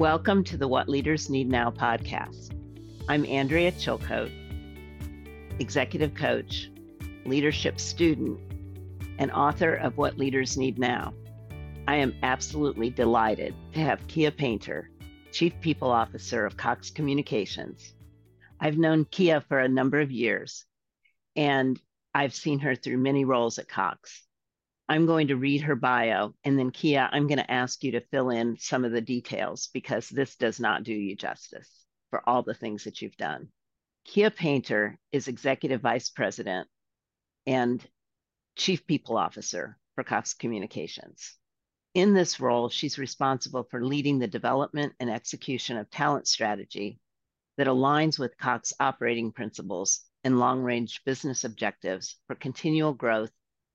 Welcome to the What Leaders Need Now podcast. I'm Andrea Chilcote, executive coach, leadership student, and author of What Leaders Need Now. I am absolutely delighted to have Kia Painter, Chief People Officer of Cox Communications. I've known Kia for a number of years, and I've seen her through many roles at Cox. I'm going to read her bio, and then Kia, I'm going to ask you to fill in some of the details because this does not do you justice for all the things that you've done. Kia Painter is Executive Vice President and Chief People Officer for Cox Communications. In this role, she's responsible for leading the development and execution of talent strategy that aligns with Cox operating principles and long range business objectives for continual growth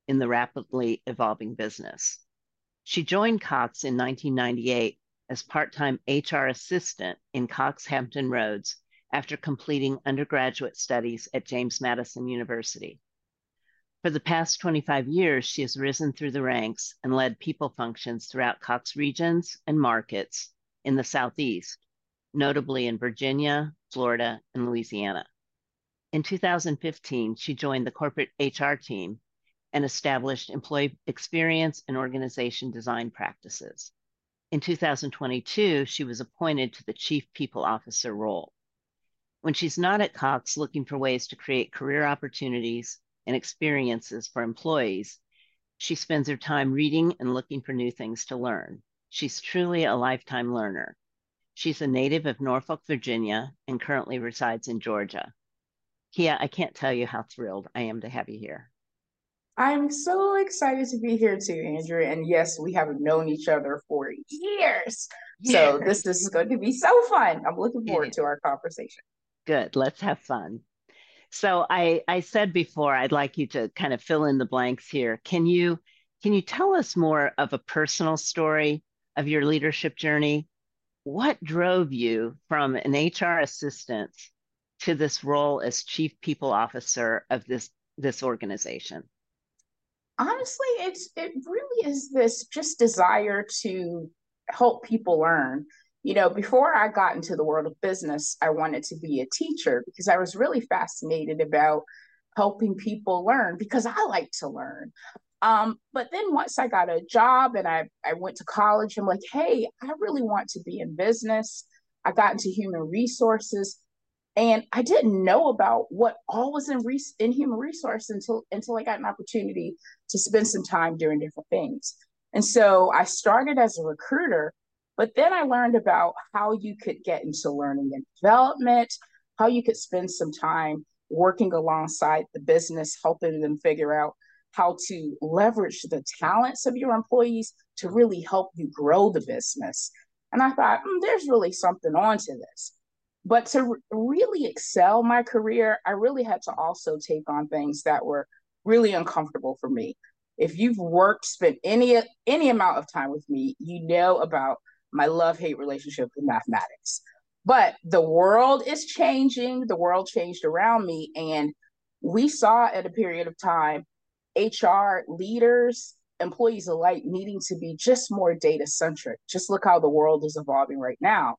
in the rapidly evolving business. She joined Cox in 1998 as part time HR assistant in Cox Hampton Roads after completing undergraduate studies at James Madison University. For the past 25 years, she has risen through the ranks and led people functions throughout Cox regions and markets in the Southeast, notably in Virginia, Florida, and Louisiana. In 2015, she joined the corporate HR team and established employee experience and organization design practices. In 2022, she was appointed to the Chief People Officer role. When she's not at Cox looking for ways to create career opportunities and experiences for employees, she spends her time reading and looking for new things to learn. She's truly a lifetime learner. She's a native of Norfolk, Virginia, and currently resides in Georgia. Kia, I can't tell you how thrilled I am to have you here. I'm so excited to be here too, Andrea. And yes, we have known each other for years. So this is going to be so fun. I'm looking forward to our conversation. Good. Let's have fun. So I I said before I'd like you to kind of fill in the blanks here. Can you can you tell us more of a personal story of your leadership journey? What drove you from an HR assistant to this role as chief people officer of this this organization? Honestly it's it really is this just desire to help people learn. You know before i got into the world of business i wanted to be a teacher because i was really fascinated about helping people learn because i like to learn. Um, but then once i got a job and I, I went to college i'm like hey i really want to be in business. I got into human resources and I didn't know about what all was in, re- in human resource until until I got an opportunity to spend some time doing different things. And so I started as a recruiter, but then I learned about how you could get into learning and development, how you could spend some time working alongside the business, helping them figure out how to leverage the talents of your employees to really help you grow the business. And I thought, mm, there's really something onto this. But to really excel my career, I really had to also take on things that were really uncomfortable for me. If you've worked, spent any any amount of time with me, you know about my love-hate relationship with mathematics. But the world is changing, the world changed around me and we saw at a period of time HR leaders, employees alike needing to be just more data centric. Just look how the world is evolving right now.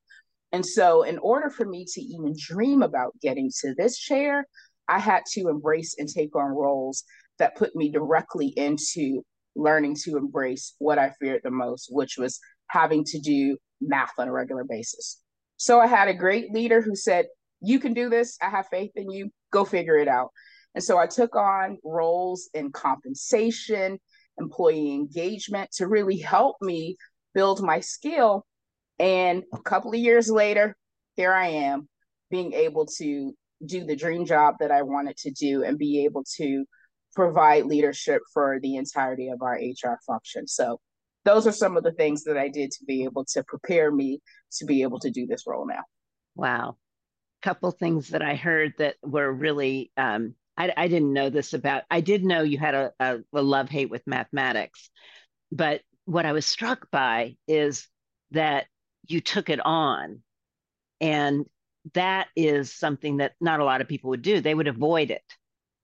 And so, in order for me to even dream about getting to this chair, I had to embrace and take on roles that put me directly into learning to embrace what I feared the most, which was having to do math on a regular basis. So, I had a great leader who said, You can do this. I have faith in you. Go figure it out. And so, I took on roles in compensation, employee engagement to really help me build my skill and a couple of years later, here I am being able to do the dream job that I wanted to do and be able to provide leadership for the entirety of our HR function. So those are some of the things that I did to be able to prepare me to be able to do this role now. Wow. Couple things that I heard that were really um, I, I, didn't know this about. I did know you had a, a, a love hate with mathematics, but what I was struck by is that you took it on. And that is something that not a lot of people would do. They would avoid it.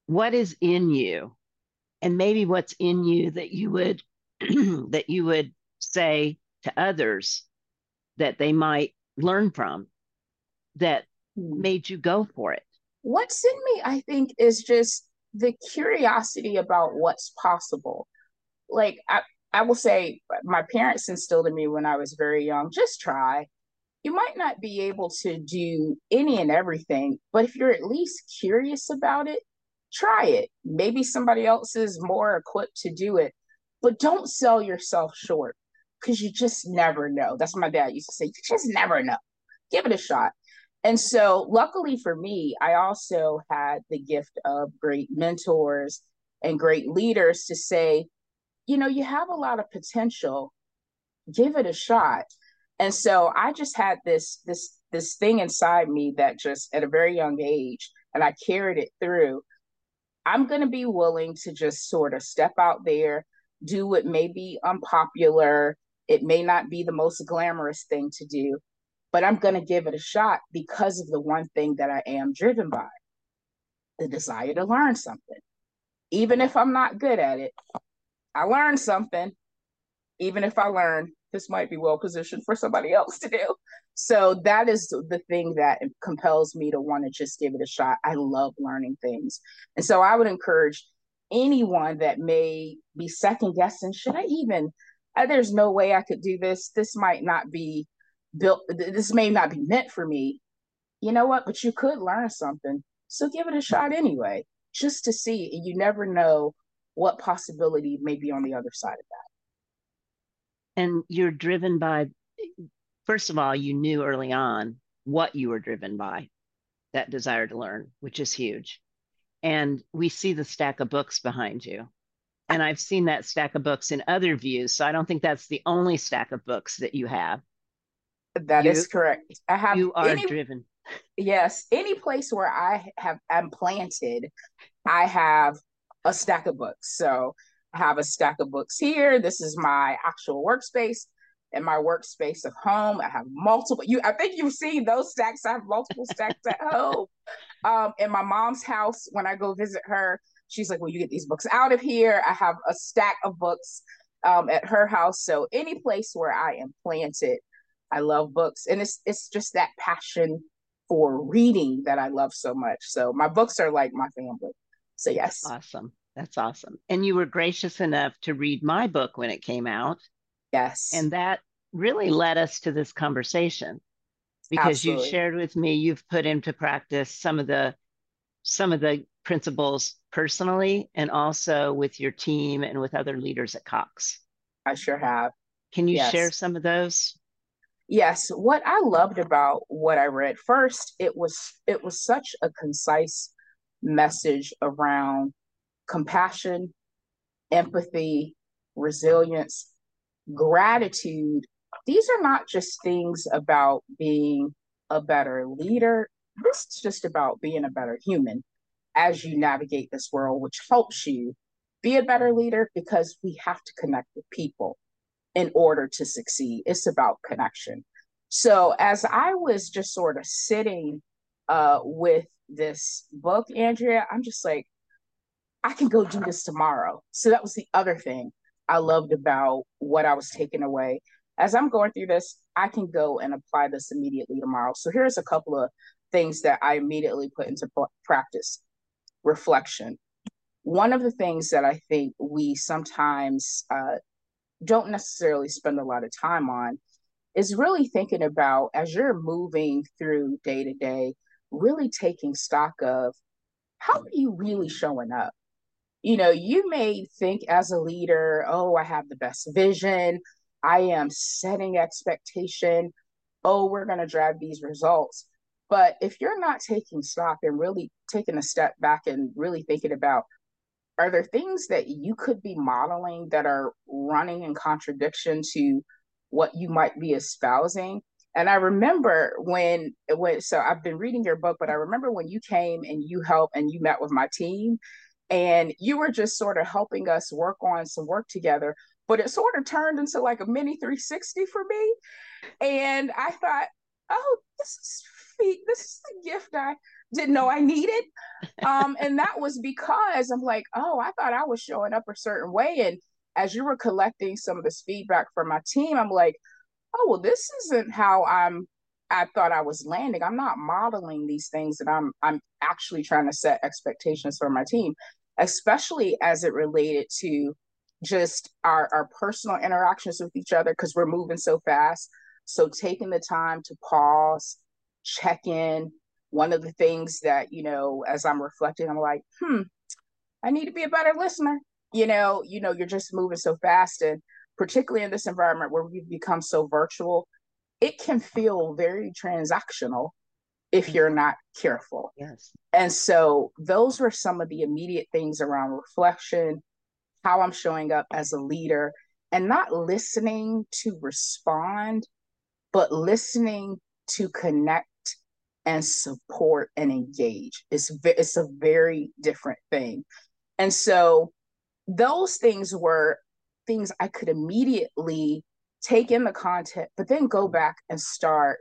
What is in you? And maybe what's in you that you would that you would say to others that they might learn from that made you go for it? What's in me, I think, is just the curiosity about what's possible. Like I, I will say my parents instilled in me when I was very young, just try. You might not be able to do any and everything, but if you're at least curious about it, try it. Maybe somebody else is more equipped to do it, but don't sell yourself short because you just never know. That's what my dad used to say. You just never know. Give it a shot. And so, luckily for me, I also had the gift of great mentors and great leaders to say, you know, you have a lot of potential. Give it a shot. And so I just had this this this thing inside me that just at a very young age, and I carried it through. I'm going to be willing to just sort of step out there, do what may be unpopular. It may not be the most glamorous thing to do, but I'm going to give it a shot because of the one thing that I am driven by the desire to learn something. Even if I'm not good at it, I learned something. Even if I learn, this might be well positioned for somebody else to do. So that is the thing that compels me to want to just give it a shot. I love learning things. And so I would encourage anyone that may be second guessing, should I even, uh, there's no way I could do this. This might not be built, this may not be meant for me. You know what? But you could learn something. So give it a shot anyway, just to see. And you never know what possibility may be on the other side of that. And you're driven by, first of all, you knew early on what you were driven by, that desire to learn, which is huge. And we see the stack of books behind you. And I've seen that stack of books in other views. So I don't think that's the only stack of books that you have. That you, is correct. I have you are any, driven. Yes. Any place where I have am planted, I have a stack of books. So I have a stack of books here. This is my actual workspace. and my workspace of home, I have multiple. You, I think you've seen those stacks. I have multiple stacks at home. Um, in my mom's house, when I go visit her, she's like, "Well, you get these books out of here." I have a stack of books um, at her house. So any place where I am planted, I love books, and it's it's just that passion for reading that I love so much. So my books are like my family. So, yes. Awesome. That's awesome. And you were gracious enough to read my book when it came out. Yes. And that really led us to this conversation because Absolutely. you shared with me you've put into practice some of the some of the principles personally and also with your team and with other leaders at Cox. I sure have. Can you yes. share some of those? Yes, what I loved about what I read first, it was it was such a concise message around compassion, empathy, resilience, gratitude. These are not just things about being a better leader. This is just about being a better human as you navigate this world, which helps you be a better leader because we have to connect with people in order to succeed. It's about connection. So, as I was just sort of sitting uh, with this book, Andrea, I'm just like, I can go do this tomorrow. So that was the other thing I loved about what I was taking away. As I'm going through this, I can go and apply this immediately tomorrow. So here's a couple of things that I immediately put into practice reflection. One of the things that I think we sometimes uh, don't necessarily spend a lot of time on is really thinking about as you're moving through day to day really taking stock of how are you really showing up? You know, you may think as a leader, oh, I have the best vision. I am setting expectation. Oh, we're going to drive these results. But if you're not taking stock and really taking a step back and really thinking about are there things that you could be modeling that are running in contradiction to what you might be espousing? And I remember when when so I've been reading your book, but I remember when you came and you helped and you met with my team and you were just sort of helping us work on some work together, but it sort of turned into like a mini 360 for me. And I thought, oh, this is this is the gift I didn't know I needed. Um, and that was because I'm like, oh, I thought I was showing up a certain way. And as you were collecting some of this feedback from my team, I'm like, oh well this isn't how i'm i thought i was landing. I'm not modeling these things and i'm i'm actually trying to set expectations for my team especially as it related to just our, our personal interactions with each other because we're moving so fast. So taking the time to pause check in. One of the things that you know as i'm reflecting i'm like hmm i need to be a better listener. You know you know you're just moving so fast and particularly in this environment where we've become so virtual it can feel very transactional if mm-hmm. you're not careful. Yes. And so those were some of the immediate things around reflection how i'm showing up as a leader and not listening to respond but listening to connect and support and engage. It's it's a very different thing. And so those things were things I could immediately take in the content, but then go back and start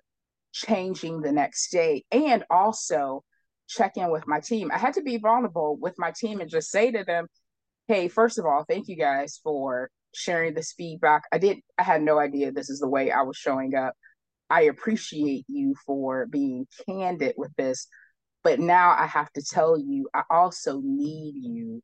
changing the next day and also check in with my team. I had to be vulnerable with my team and just say to them, hey, first of all, thank you guys for sharing this feedback. I did I had no idea this is the way I was showing up. I appreciate you for being candid with this, but now I have to tell you I also need you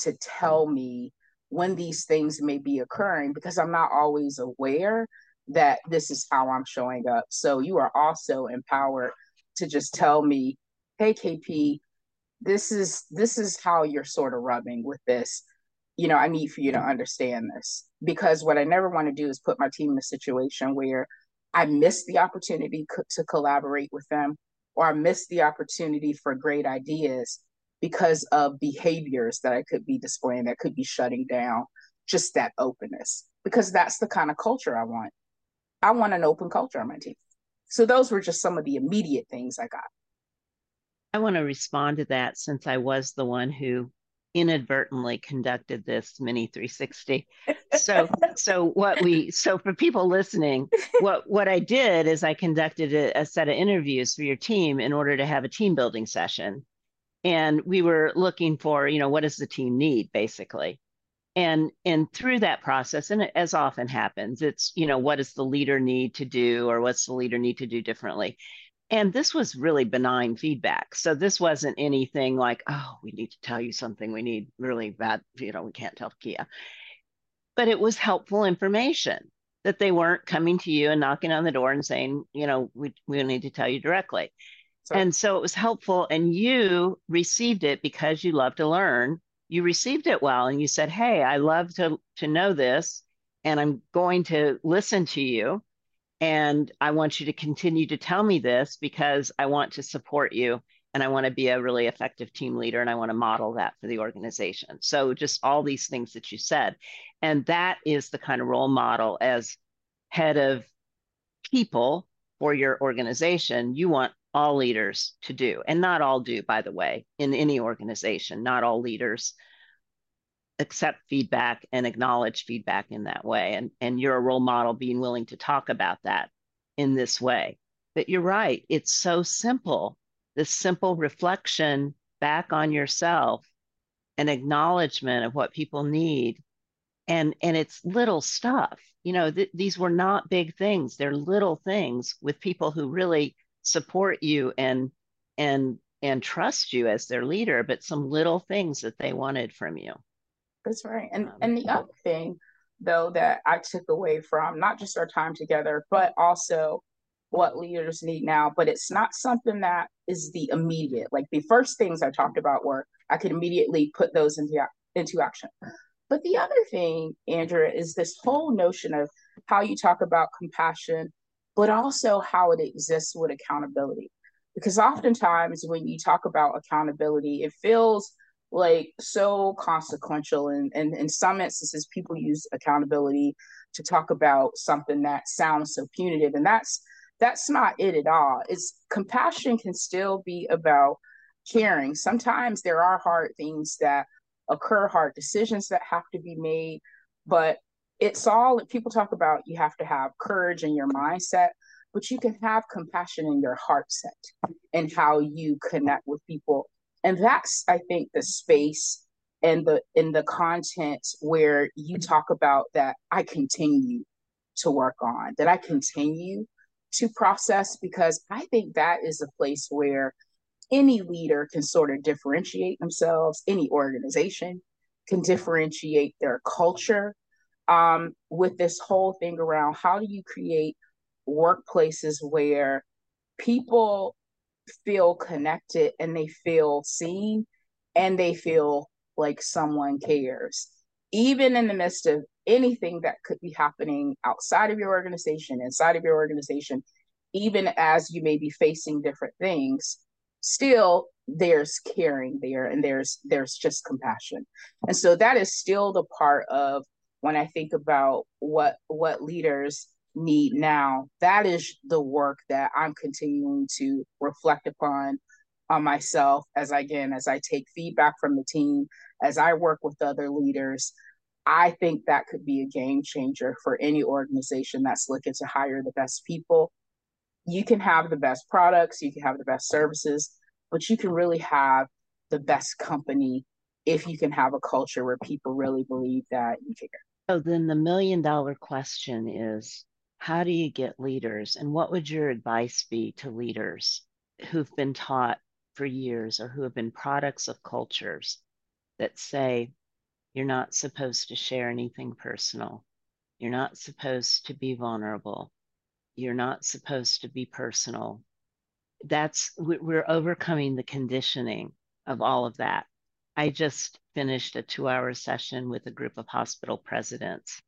to tell me when these things may be occurring because I'm not always aware that this is how I'm showing up. So you are also empowered to just tell me, "Hey KP, this is this is how you're sort of rubbing with this. You know, I need for you to understand this." Because what I never want to do is put my team in a situation where I miss the opportunity co- to collaborate with them or I miss the opportunity for great ideas because of behaviors that I could be displaying that could be shutting down just that openness because that's the kind of culture I want. I want an open culture on my team. So those were just some of the immediate things I got. I want to respond to that since I was the one who inadvertently conducted this mini 360 so so what we so for people listening what what i did is i conducted a, a set of interviews for your team in order to have a team building session and we were looking for you know what does the team need basically? And and through that process and as often happens it's you know what does the leader need to do or what's the leader need to do differently? And this was really benign feedback. So this wasn't anything like oh we need to tell you something. We need really bad you know we can't tell kia. But it was helpful information that they weren't coming to you and knocking on the door and saying you know we, we need to tell you directly and so it was helpful. And you received it because you love to learn. You received it well and you said, Hey, I love to, to know this and I'm going to listen to you. And I want you to continue to tell me this because I want to support you and I want to be a really effective team leader and I want to model that for the organization. So just all these things that you said. And that is the kind of role model as head of people for your organization you want all leaders to do, and not all do, by the way, in any organization. Not all leaders accept feedback and acknowledge feedback in that way. And, and you're a role model being willing to talk about that in this way. But you're right, it's so simple. This simple reflection back on yourself, an acknowledgement of what people need. And, and it's little stuff. You know, th- these were not big things. They're little things with people who really support you and and and trust you as their leader, but some little things that they wanted from you. That's right. And um, and the other thing though that I took away from not just our time together, but also what leaders need now, but it's not something that is the immediate. Like the first things I talked about were I could immediately put those into into action. But the other thing, Andrea, is this whole notion of how you talk about compassion but also how it exists with accountability. Because oftentimes when you talk about accountability, it feels like so consequential. And, and in some instances, people use accountability to talk about something that sounds so punitive. And that's that's not it at all. It's compassion can still be about caring. Sometimes there are hard things that occur, hard decisions that have to be made, but it's all people talk about you have to have courage in your mindset but you can have compassion in your heart set and how you connect with people. And that's i think the space and the in the content where you talk about that i continue to work on, that I continue to process, because I think that is a place where any leader can sort of differentiate themselves, any organization can differentiate their culture um, with this whole thing around how do you create workplaces where people feel connected and they feel seen and they feel like someone cares? Even in the midst of anything that could be happening outside of your organization inside of your organization even as you may be facing different things still there's caring there and there's there's just compassion. And so that is still the part of when i think about what what leaders need now that is the work that i'm continuing to reflect upon on myself as I, again as i take feedback from the team as i work with other leaders i think that could be a game changer for any organization that's looking to hire the best people you can have the best products, you can have the best services, but you can really have the best company if you can have a culture where people really believe that you care. So then the million dollar question is how do you get leaders? And what would your advice be to leaders who've been taught for years or who have been products of cultures that say you're not supposed to share anything personal? You're not supposed to be vulnerable you're not supposed to be personal that's we're overcoming the conditioning of all of that i just finished a two hour session with a group of hospital presidents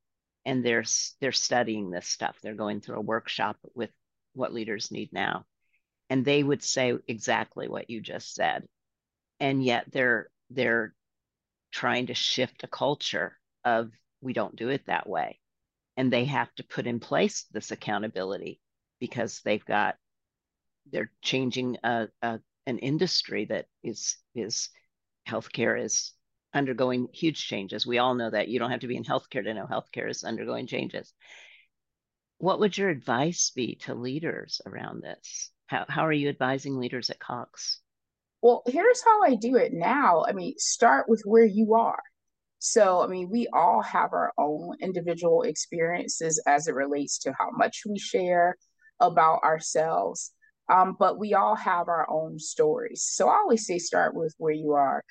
and they're they're studying this stuff. They're going through a workshop with what leaders need now. And they would say exactly what you just said. And yet they're they're trying to shift a culture of we don't do it that way. And they have to put in place this accountability because they've got they're changing a, a, an industry that is is healthcare is undergoing huge changes. We all know that you don't have to be in healthcare to know healthcare is undergoing changes. What would your advice be to leaders around this? How, how are you advising leaders at Cox? Well, here's how I do it now. I mean, start with where you are. So, I mean, we all have our own individual experiences as it relates to how much we share about ourselves. Um, but we all have our own stories. So I always say start with where you are.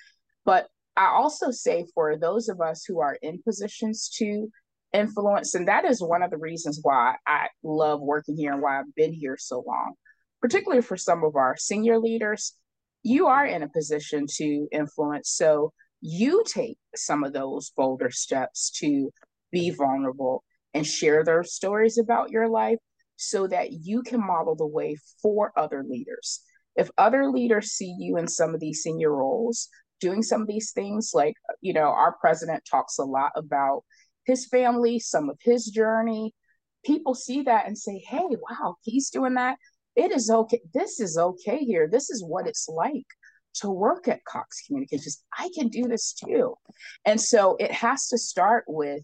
But I also say for those of us who are in positions to influence, and that is one of the reasons why I love working here and why I've been here so long, particularly for some of our senior leaders, you are in a position to influence. So you take some of those bolder steps to be vulnerable and share their stories about your life so that you can model the way for other leaders. If other leaders see you in some of these senior roles doing some of these things, like, you know, our president talks a lot about his family, some of his journey. People see that and say, hey, wow, he's doing that. It is okay. This is okay here. This is what it's like to work at Cox Communications. I can do this too. And so it has to start with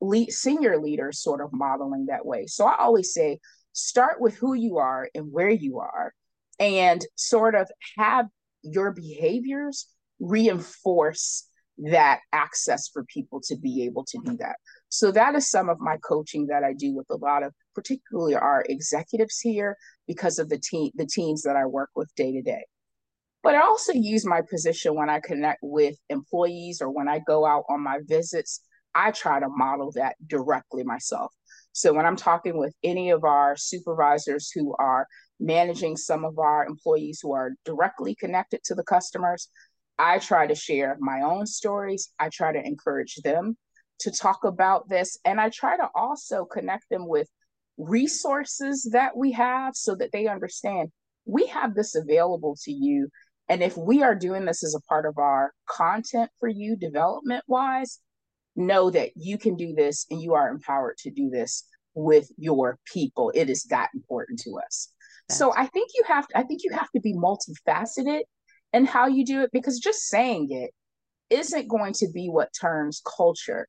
lead, senior leaders sort of modeling that way. So I always say start with who you are and where you are and sort of have your behaviors reinforce that access for people to be able to do that. So that is some of my coaching that I do with a lot of particularly our executives here because of the team the teams that I work with day to day. But I also use my position when I connect with employees or when I go out on my visits. I try to model that directly myself. So when I'm talking with any of our supervisors who are managing some of our employees who are directly connected to the customers, I try to share my own stories. I try to encourage them to talk about this. And I try to also connect them with resources that we have so that they understand we have this available to you and if we are doing this as a part of our content for you, development wise, know that you can do this and you are empowered to do this with your people. It is that important to us. That's so I think you have to, I think you have to be multifaceted in how you do it because just saying it isn't going to be what turns culture.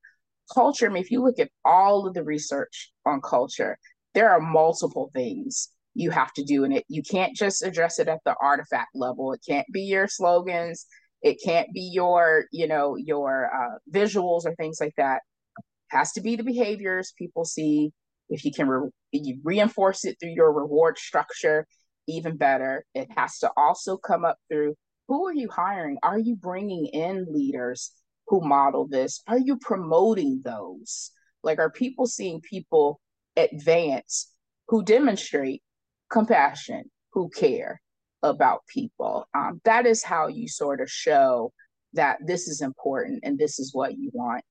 Culture, I mean, if you look at all of the research on culture, there are multiple things you have to do in it. You can't just address it at the artifact level. It can't be your slogans. It can't be your, you know, your uh, visuals or things like that. It has to be the behaviors people see If you can re- you reinforce it through your reward structure, even better. It has to also come up through who are you hiring? Are you bringing in leaders who model this? Are you promoting those? Like, are people seeing people advance who demonstrate compassion, who care about people? Um, that is how you sort of show that this is important and this is what you want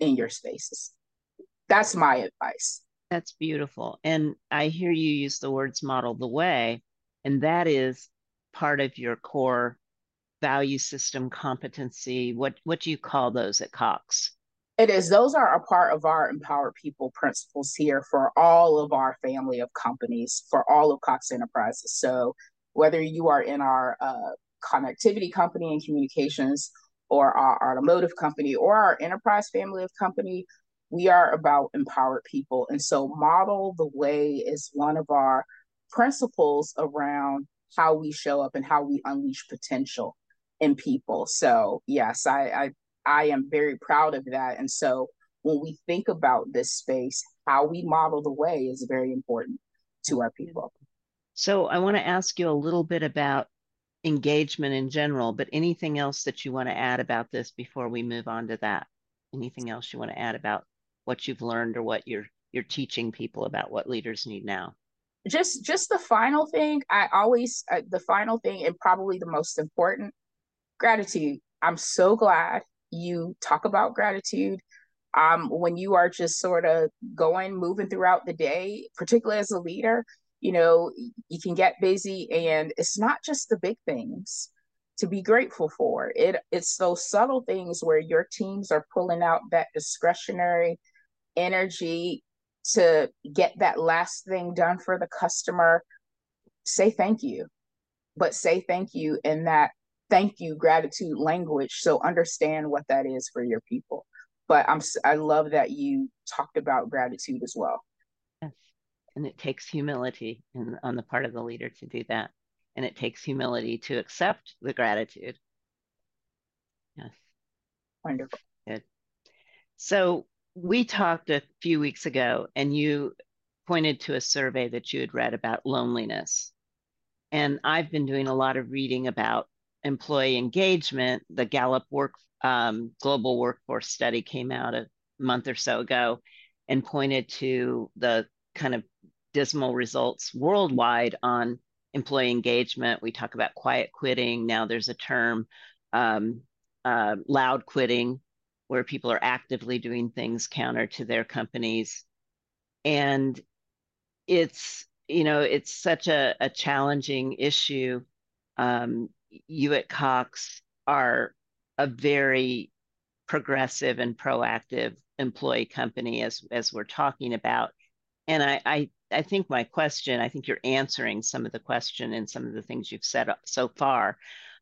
in your spaces. That's my advice. That's beautiful. And I hear you use the words model the way, and that is part of your core value system competency. What what do you call those at Cox? It is. Those are a part of our Empower People principles here for all of our family of companies, for all of Cox Enterprises. So whether you are in our uh, connectivity company and communications or our automotive company or our enterprise family of company, we are about empowered people. And so, model the way is one of our principles around how we show up and how we unleash potential in people. So, yes, I, I, I am very proud of that. And so, when we think about this space, how we model the way is very important to our people. So, I want to ask you a little bit about engagement in general, but anything else that you want to add about this before we move on to that? Anything else you want to add about what you've learned or what you're you're teaching people about what leaders need now? Just just the final thing, I always uh, the final thing and probably the most important, gratitude. I'm so glad you talk about gratitude. Um, when you are just sort of going, moving throughout the day, particularly as a leader, you know you can get busy and it's not just the big things to be grateful for. It it's those subtle things where your teams are pulling out that discretionary energy to get that last thing done for the customer. Say thank you but say thank you in that thank you gratitude language. So understand what that is for your people. But i'm i love that you talked about gratitude as well and it takes humility in, on the part of the leader to do that. And it takes humility to accept the gratitude. Yes. Wonderful. Good. So we talked a few weeks ago, and you pointed to a survey that you had read about loneliness. And I've been doing a lot of reading about employee engagement. The Gallup work um, global workforce study came out a month or so ago and pointed to the kind of dismal results worldwide on employee engagement. We talk about quiet quitting. Now there's a term, um, uh, loud quitting, where people are actively doing things counter to their companies. And it's, you know, it's such a, a challenging issue. Um, you at Cox are a very progressive and proactive employee company as as we're talking about and I, I I think my question, I think you're answering some of the question and some of the things you've said so far,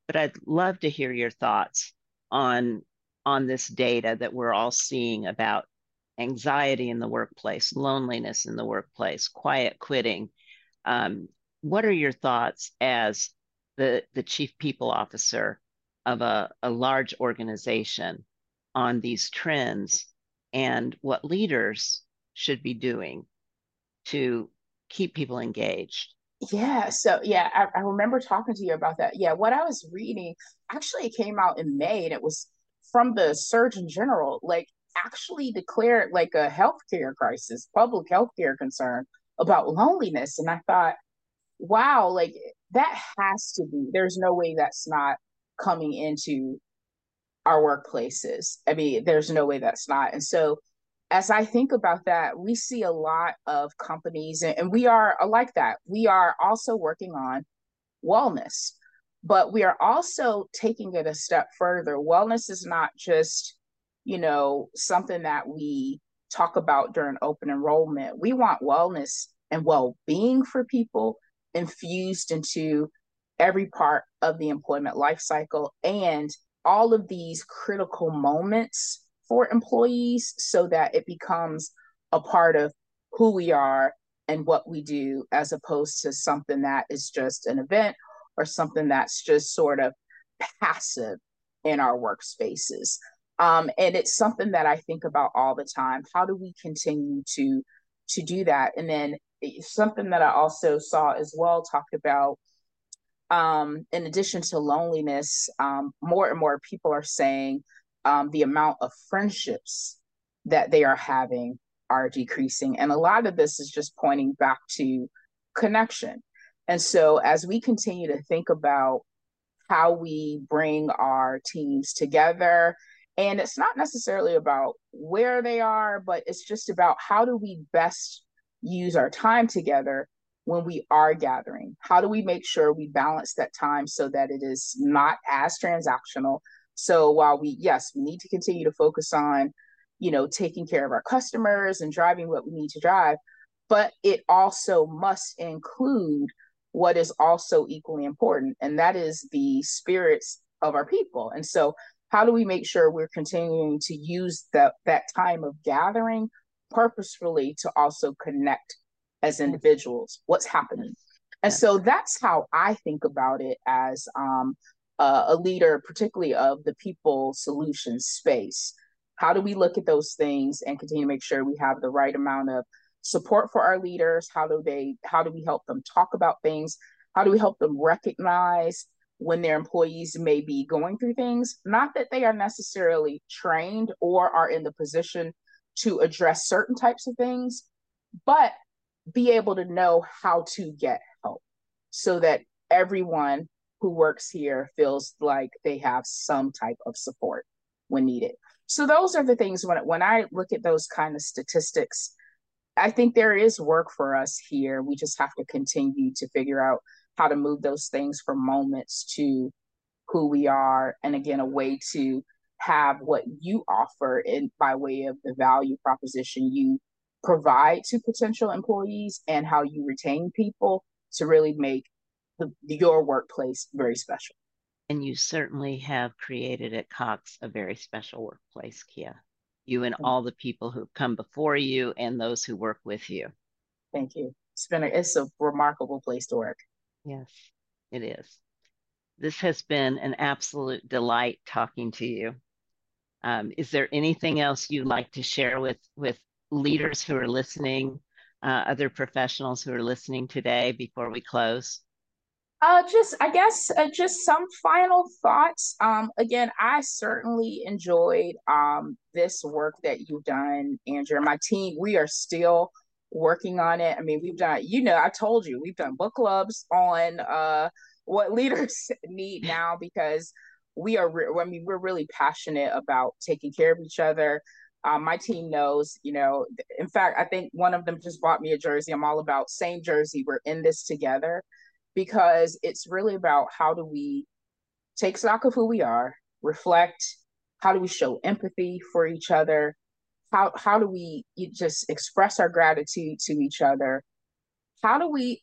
but I'd love to hear your thoughts on on this data that we're all seeing about anxiety in the workplace, loneliness in the workplace, quiet quitting. Um, what are your thoughts as the the chief people officer of a, a large organization on these trends and what leaders should be doing to keep people engaged? Yeah. So yeah, I, I, remember talking to you about that. Yeah, what I was reading actually it came out in May and it was from the Surgeon General, like actually declared like a healthcare crisis, public healthcare concern about loneliness. And I thought, wow, like that has to be, there's no way that's not coming into our workplaces. I mean, there's no way that's not. And so as I think about that, we see a lot of companies, and we are like that. We are also working on wellness, but we are also taking it a step further. Wellness is not just, you know, something that we talk about during open enrollment. We want wellness and well being for people infused into every part of the employment life cycle and all of these critical moments for employees so that it becomes a part of who we are and what we do as opposed to something that is just an event or something that's just sort of passive in our workspaces. Um, and it's something that I think about all the time. How do we continue to to do that. And then something that I also saw as well talked about um, in addition to loneliness, um, more and more people are saying um, the amount of friendships that they are having are decreasing. And a lot of this is just pointing back to connection. And so as we continue to think about how we bring our teams together, and it's not necessarily about where they are, but it's just about how do we best use our time together when we are gathering? How do we make sure we balance that time so that it is not as transactional? So while we, yes, we need to continue to focus on, you know, taking care of our customers and driving what we need to drive, but it also must include what is also equally important, and that is the spirits of our people. And so, how do we make sure we're continuing to use that that time of gathering purposefully to also connect as individuals? What's happening? And so that's how i think about it as um, uh, a leader particularly of the people solutions space. How do we look at those things and continue to make sure we have the right amount of support for our leaders? How do they how do we help them talk about things? How do we help them recognize when their employees may be going through things? Not that they are necessarily trained or are in the position to address certain types of things but be able to know how to get help so that everyone who works here feels like they have some type of support when needed. So those are the things when when I look at those kind of statistics, I think there is work for us here. We just have to continue to figure out how to move those things from moments to who we are and again a way to have what you offer in by way of the value proposition you provide to potential employees and how you retain people to really make the, your workplace very special. And you certainly have created at Cox a very special workplace, Kia. You and all the people who've come before you and those who work with you. Thank you. It's been a, it's a remarkable place to work. Yes, it is. This has been an absolute delight talking to you. Um, is there anything else you'd like to share with with leaders who are listening, uh, other professionals who are listening today before we close? Uh, just I guess uh, just some final thoughts. Um, again, I certainly enjoyed um this work that you've done, Andrea. My team, we are still working on it. I mean, we've done, you know, I told you we've done book clubs on uh what leaders need now because we are. Re- I mean, we're really passionate about taking care of each other, um, my team knows, you know, in fact, I think one of them just bought me a jersey. I'm all about same jersey. We're in this together because it's really about how do we take stock of who we are, reflect, how do we show empathy for each other? How, how do we just express our gratitude to each other? How do we,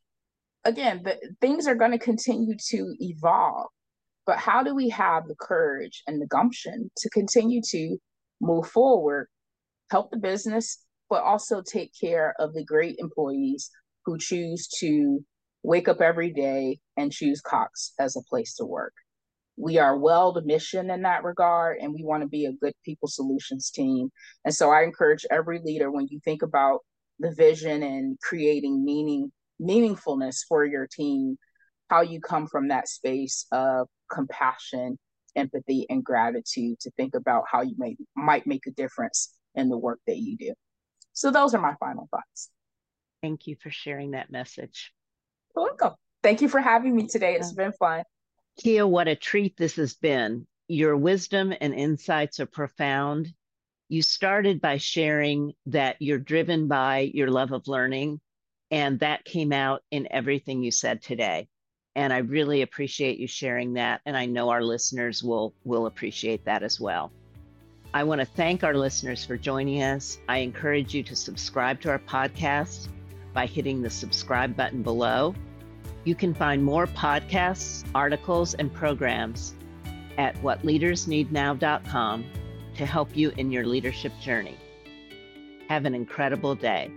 again, the, things are going to continue to evolve, but how do we have the courage and the gumption to continue to move forward, help the business, but also take care of the great employees who choose to wake up every day and choose Cox as a place to work. We are well to mission in that regard, and we want to be a good people solutions team. And so I encourage every leader when you think about the vision and creating meaning, meaningfulness for your team, how you come from that space of compassion empathy and gratitude to think about how you may might make a difference in the work that you do. So those are my final thoughts. Thank you for sharing that message. Welcome. Thank you for having me today. It's been fun. Kia, what a treat this has been. Your wisdom and insights are profound. You started by sharing that you're driven by your love of learning, and that came out in everything you said today and I really appreciate you sharing that. And I know our listeners will will appreciate that as well. I want to thank our listeners for joining us. I encourage you to subscribe to our podcast by hitting the subscribe button below. You can find more podcasts, articles, and programs at whatleadersneednow.com to help you in your leadership journey. Have an incredible day.